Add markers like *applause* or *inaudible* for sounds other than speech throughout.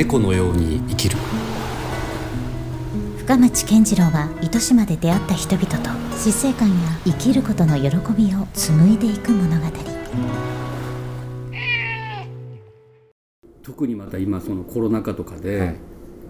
猫のように生きる。深町健次郎は糸島で出会った人々と死生観や生きることの喜びを紡いでいく物語。特にまた今そのコロナ禍とかで、はい。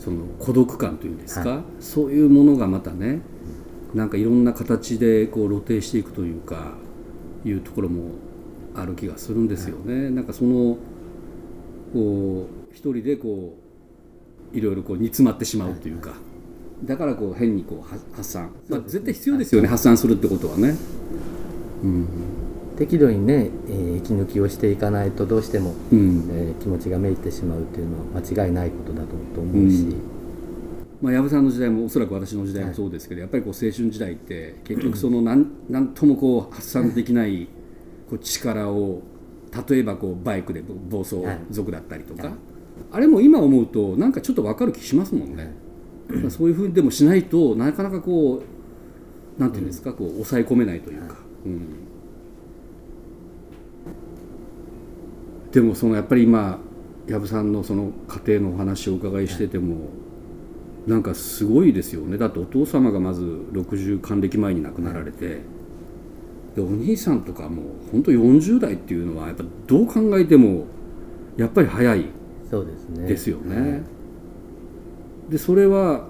その孤独感というんですか、はそういうものがまたねなんかいろんな形でこう露呈していくというかいうところもある気がするんですよね。なんかそのこう一人でこういろいろこう煮詰まってしまうというか、だからこう変にこうは発散、まあ、絶対必要ですよね、発散するってことはね。うん。適度にね、えー息抜きをしていかないとどうしても、うん。えー気持ちがめいってしまうというのは間違いないことだと思うし、うん。まあ、藪さんの時代もおそらく私の時代もそうですけど、やっぱりこう青春時代って結局そのなん *laughs* なんともこう発散できないこう力を例えばこうバイクで暴走族だったりとか、はいあれも今思うとなんかちょっと分かる気しますもんね。まあそういうふうにでもしないとなかなかこうなんていうんですか、こう抑え込めないというか。うんでもそのやっぱり今藪さんのその家庭のお話をお伺いしてても、なんかすごいですよねだってお父様がまず60還暦前に亡くなられて、でお兄さんとかもう本当40代っていうのはやっぱどう考えてもやっぱり早いそうですね。ですよね。でそれは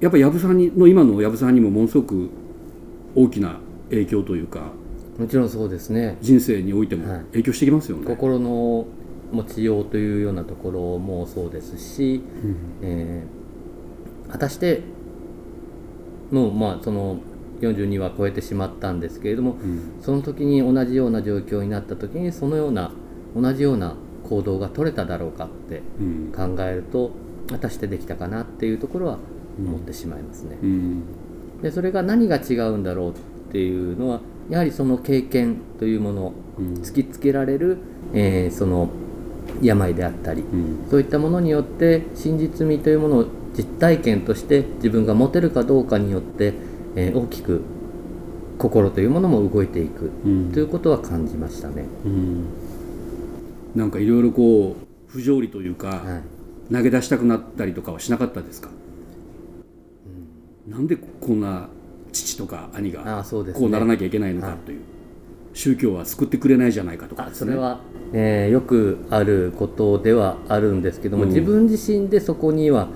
やっぱ藪さんにの今の藪さんにもものすごく大きな影響というかもちろんそうですね。人生においてもはい。影響してきますよね。心の持ちようというようなところもそうですし、えー果たしてもうまあその42は超えてしまったんですけれども、ん。その時に同じような状況になった時にそのような同じような行動が取れただろうかってうん。考えると果たしてできたかなっていうところは思ってしまいますね。うん。でそれが何が違うんだろうっていうのはやはりその経験というものうん。突きつけられる、えーその病であったり、うん。そういったものによって真実味というものを実体験として自分が持てるかどうかによって、えー大きく心というものも動いていくうん。ということは感じましたね。うんなんかいろいろこう不条理というか、はい。投げ出したくなったりとかはしなかったですか、なんでこんな父とか兄あがこうならなきゃいけないのかという、宗教は救ってくれないじゃないかとかね。それは、えーよくあることではあるんですけども、うん。自分自身でそこには,、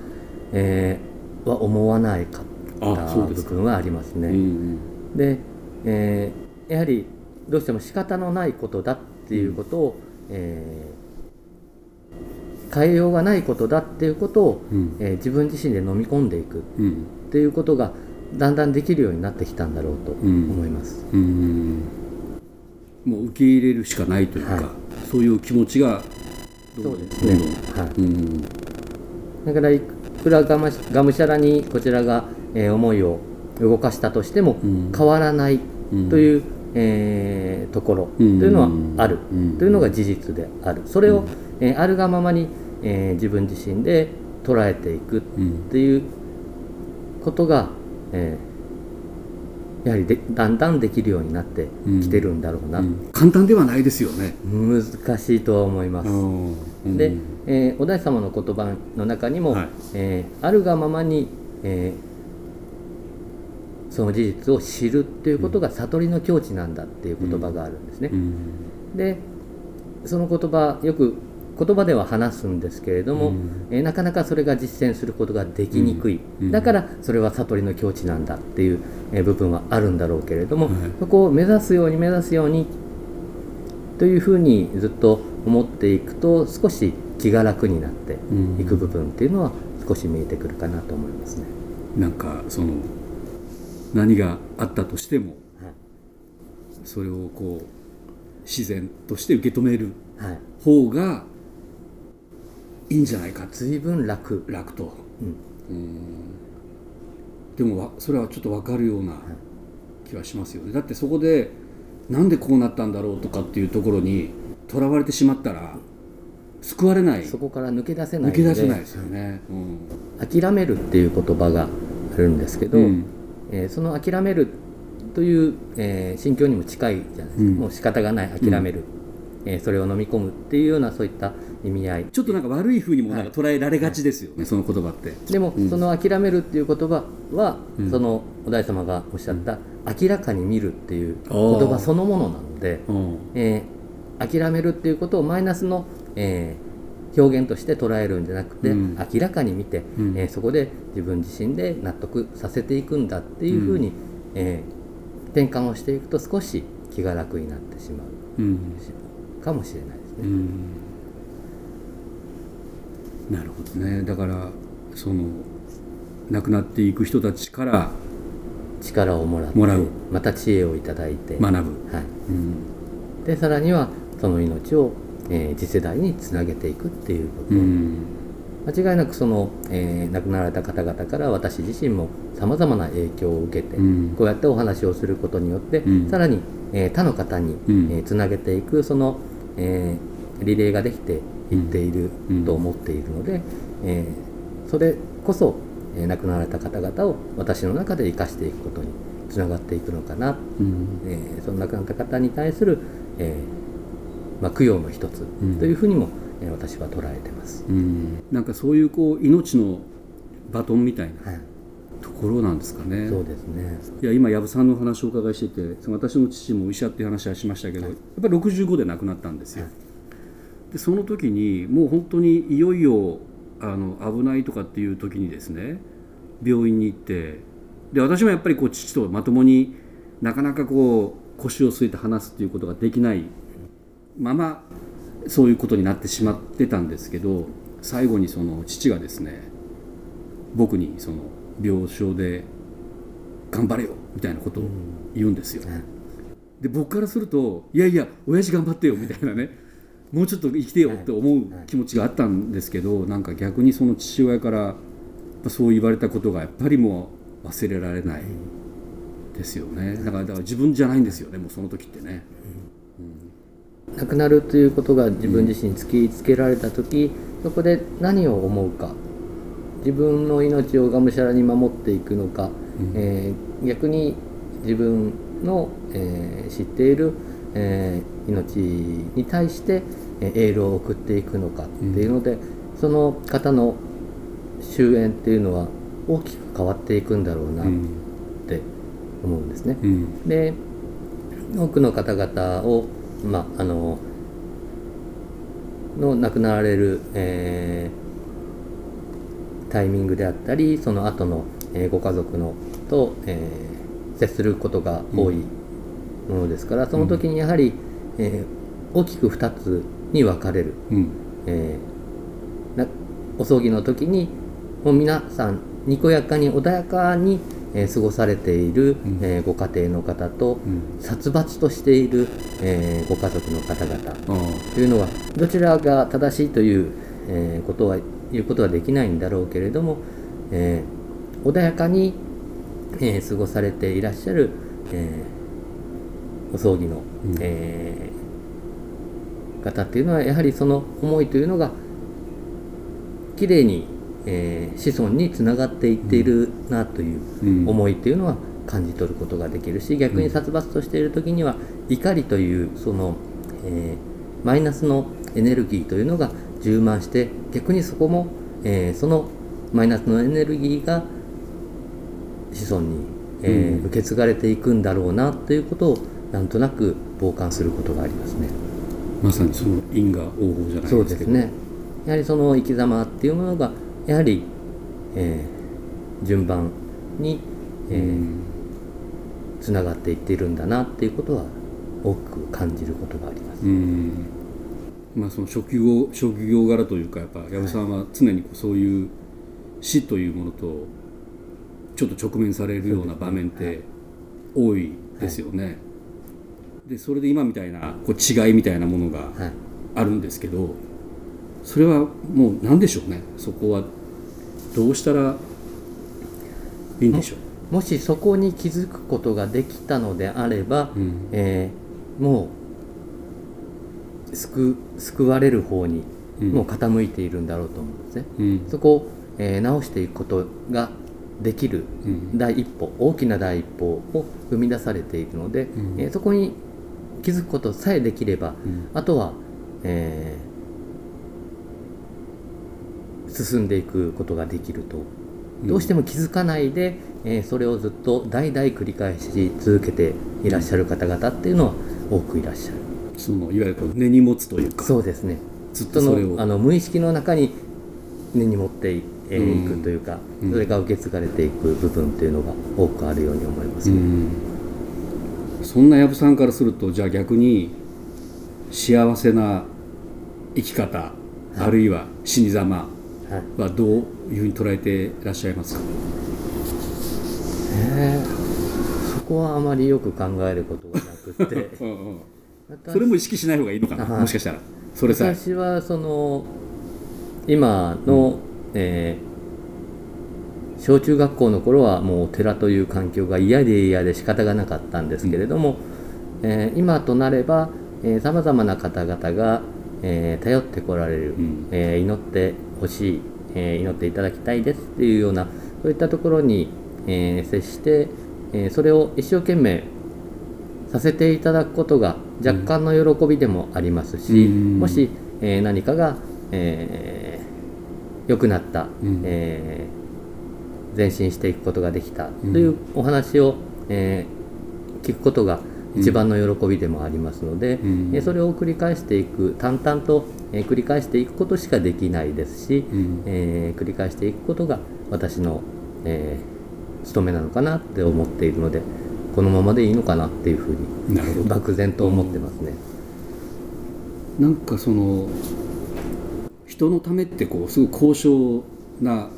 えーは思わないかった部分はありますね。うん。で、えーやはりどうしても仕方のないことだっていうことを、えー変えようがないことだっていうことを、うん。えー自分自身で飲み込んでいくうん。っていうことがだんだんできるようになってきたんだろうと思います。うん。もう受け入れるしかないというか、はい。そういう気持ちがどそんどんうですね、はい。うん。だからいくらががむしゃらにこちらが、えー思いを動かしたとしてもうん。変わらないうんという、えーところとうん。いうのはある。うん。というのが事実である。それを、えーあるがままに、えー自分自身で捉えていくっていうことが、えーやはりでだんだんできるようになってきてるんだろうな、うん。簡単ではないですよね。難しいとは思います。うん。で、えーお大師様の言葉の中にも、はい。えーあるがままに、えーその事実を知るっていうことが悟りの境地なんだっていう言葉があるんですね。うん。でその言葉よく言葉では話すんですけれども、うん。えーなかなかそれが実践することができにくい、うん。だからそれは悟りの境地なんだっていう、えー部分はあるんだろうけれども、はい。そこを目指すように目指すようにというふうにずっと思っていくと少し気が楽になっていく部分っていうのは少し見えてくるかなと思いますね。なんかその何があったとしてもはい。それをこう自然として受け止めるはい、方がいいんじゃないか随分楽、楽と。うん。うんでもわそれはちょっと分かるような気はしますよね。だってそこでなんでこうなったんだろうとかっていうところにとらわれてしまったら救われない。そこから抜け出せない抜け出せないですよね、うん。諦めるっていう言葉があるんですけど、うんえーその諦めるという、えー心境にも近いじゃないですか、うん。もう仕方がない諦める、えーそれを飲み込むっていうようなそういった意味合い。ちょっとなんか悪い風にもなんか捉えられがちですよね、その言葉って。でも、うん。その諦めるっていう言葉は、うん。そのお大師様がおっしゃった、明らかに見るっていう言葉そのものなので、うん。えー諦めるっていうことをマイナスの、えー表現として捉えるんじゃなくて、うん。明らかに見て、うん。えーそこで自分自身で納得させていくんだっていうふうに、えー転換をしていくと少し気が楽になってしまう。うん。かもしれないですね。うん。なるほどね。だからその亡くなっていく人たちから力をもらってもらう。また知恵をいただいて、学ぶ、はい、うん。でさらにはその命を、えー次世代につなげていくっていうこと、うん。間違いなくその、えー亡くなられた方々から私自身もさまざまな影響を受けて、うん。こうやってお話をすることによって、うん。さらに、えー他の方に、うん。えーつなげていくその、えーリレーができていっているうん。と思っているので、えーそれこそ、えー亡くなられた方々を私の中で生かしていくことにつながっていくのかな、うん。えーその亡くなった方に対する、えーまあ、供養の一つうん。というふうにも、えー私は捉えてます。うん。なんかそういうこう命のバトンみたいなはい、ところなんですかね。そうですね。いや今藪さんのお話をお伺いしててその私の父も医者っていう話はしましたけど、やっぱり65で亡くなったんですよ、はい。でその時にもう本当にいよいよあの危ないとかっていう時にですね病院に行ってで私もやっぱりこう父とまともになかなかこう腰を据えて話すっていうことができないままそういうことになってしまってたんですけど最後にその父がですね僕にその病床で頑張れよみたいなことを言うんですよ、はいで僕からするといやいや親父頑張ってよみたいなね。もうちょっと生きてよって思う気持ちがあったんですけどなんか逆にその父親からそう言われたことがやっぱりもう忘れられないですよね。だからだから自分じゃないんですよねもうその時ってね亡くなるということが自分自身に突きつけられた時、そこで何を思うか。自分の命をがむしゃらに守っていくのか、えー逆に自分の、えー知っている、えー命に対してえーエールを送っていくのかっていうので、その方の終焉っていうのは大きく変わっていくんだろうなっうん。て思うんですね。うん。で多くの方々を、まあ、あのの亡くなられる、えータイミングであったりその後の、えーご家族のと、えー接することが多いものですから、その時にやはり、えー大きく2つに分かれる、うん。えお葬儀の時にもう皆さんにこやかに穏やかに、えー過ごされている、うん。えーご家庭の方と、うん。殺伐としている、えーご家族の方々。あというのはどちらが正しいという、えーことは言うことはできないんだろうけれども、えー穏やかに、えー過ごされていらっしゃる、えーお葬儀の、うん。えー方っていうのはやはりその思いというのがきれいに、えー子孫につながっていっているなといううん思いっていうのは感じ取ることができるし逆に殺伐としている時には怒りというその、えーマイナスのエネルギーというのが充満して逆にそこも、えーそのマイナスのエネルギーが子孫に、えーうん。受け継がれていくんだろうなということをなんとなく傍観することがありますね。まさにその因果応報じゃないそうでけど。ですすね。やはりその生き様っていうものがやはり、えー順番に、えーうんつながっていっているんだなっていうことは多く感じることがあります。うん。まあその職業職業柄というかやっぱ藪さんは常にこうそういう死というものとちょっと直面されるような場面って多いですよね。でそれで今みたいなこう違いみたいなものがはい、あるんですけどそれはもう何でしょうね。そこはどうしたらいいんでしょう。もしそこに気づくことができたのであれば、うん。えーもう救救われる方にうん。もう傾いているんだろうと思うんですね。うん。そこを、えー直していくことができるうん。第一歩大きな第一歩を踏み出されているので、うん。えーそこに気づくことさえできれば、うん。あとは、えー進んでいくことができると。どうしても気づかないで、えーそれをずっと代々繰り返し続けていらっしゃる方々っていうのは多くいらっしゃる。そのいわゆる根に持つというか。そうですね。ずっとそそれを。のあの無意識の中に根に持ってい,、えーうんいくというか、うん。それが受け継がれていく部分っていうのが多くあるように思います、うん。そんな藪さんからするとじゃあ逆に幸せな生き方、あるいは死に様はどういうふうに捉えていらっしゃいますか？えーそこはあまりよく考えることがなくって。*laughs* うんそれも意識しない方がいいのかな？はいもしかしたら。それさえ。私はその今の、えー小中学校の頃はもうお寺という環境が嫌で嫌で仕方がなかったんですけれども、えー今となればさまざまな方々が、えー頼ってこられる、うん。えー祈ってほしい、えー祈っていただきたいですっていうようなそういったところに、えー接して、えーそれを一生懸命させていただくことが若干の喜びでもありますし、うん。もし、えー何かが、えー良くなった、うん。えー前進していくことができたうんというお話を、えー聞くことが一番の喜びでもありますので、うん。えーそれを繰り返していく淡々と、えー繰り返していくことしかできないですし、うん。えー繰り返していくことが私の、えー務めなのかなって思っているのでこのままでいいのかなっていうふうに漠然と思ってますね。なんかその人のためってこうすごい高尚な、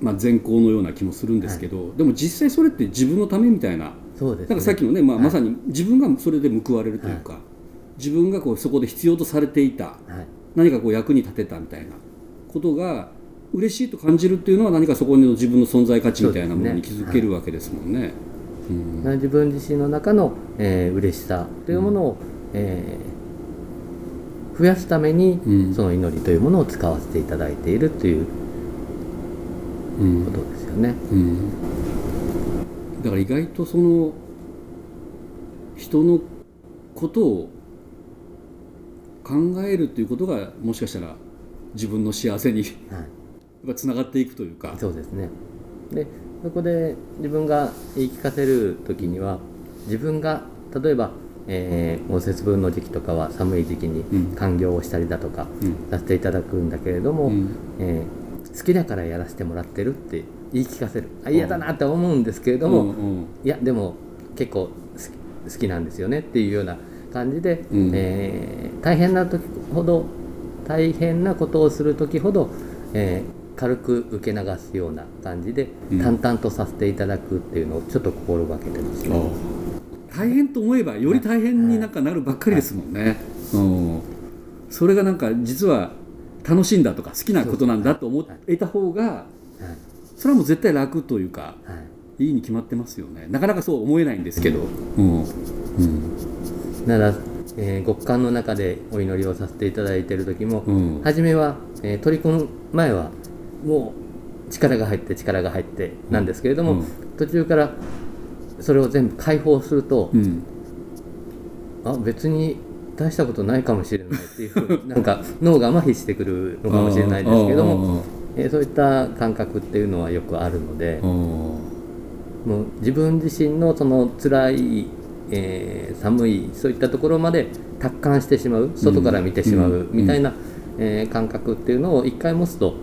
まあ、善行のような気もするんですけど、でも実際それって自分のためみたいなそうですね。なんかさっきのね、まあ、はい。まさに自分がそれで報われるというか、自分がこうそこで必要とされていたはい。何かこう役に立てたみたいなことが嬉しいと感じるっていうのは何かそこの自分の存在価値みたいなものに気づけるわけですもんね。うん。自分自身の中の、えー嬉しさというものを、えー増やすために、うん。その祈りというものを使わせていただいているといううん。ことですよね。うんだから意外とその人のことを考えるということがもしかしたら自分の幸せにやはい。*laughs* っぱつながっていくというか。そうですね。でそこで自分が言い聞かせる時には自分が例えば、えー、節分の時期とかは寒い時期うん。に勧業をしたりだとかうん。させていただくんだけれども、うん。えー好きだからやらせてもらってるって言い聞かせる。あ嫌だなって思うんですけれども、うんうん。いやでも結構好き好きなんですよねっていうような感じで、うん。えー大変な時ほど大変なことをする時ほど、えー軽く受け流すような感じで、うん。淡々とさせていただくっていうのをちょっと心がけてますね。大変と思えばより大変になんかなるばっかりですもんね、うん、それがなんか実は楽しいんだとか好きなことなんだと思えた方がはいそれはもう絶対楽というかはい。いいに決まってますよね。なかなかそう思えないんですけど、うん。うん。なら、えー極寒の中でお祈りをさせていただいている時も、うん。初めは、えー取り込む前はもう力が入って力が入ってなんですけれども、うん。途中からそれを全部解放すると、うん。あ別に大したことないかもしれないっていうなんか脳が麻痺してくるのかもしれないですけども、えーそういった感覚っていうのはよくあるので、うん。もう自分自身のその辛い、えー寒いそういったところまで達観してしまう外から見てしまうん。うみたいな、えー感覚っていうのを一回持つと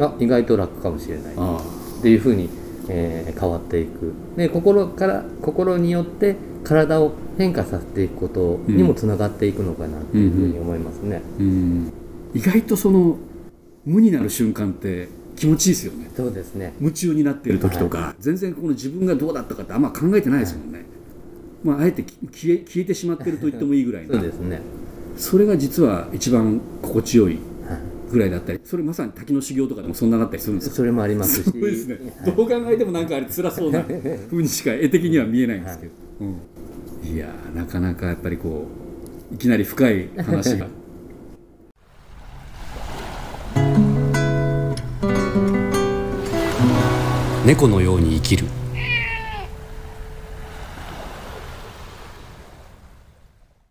あ意外と楽かもしれない。あっていうふうに、えー変わっていく。で心から心によって体を変化させていくことにもつながっていくのかなっていうふうに思いますね、あうん。意外とその無になる瞬間って気持ちいいですよね。そうですね。夢中になっている時とか、全然この自分がどうだったかってあんま考えてないですもんね、まあ、あえて消え消えてしまってると言ってもいいぐらいな *laughs* そうですね、それが実は一番心地よいはい。ぐらいだったりそれまさに滝の修行とかでもそんなだったりするんですか？それもありますし。そうですね、どう考えてもなんかあれ辛そうな風にしか絵的には見えないんですけど、うん、いやーなかなかやっぱりこういきなり深い話が猫のように生きる。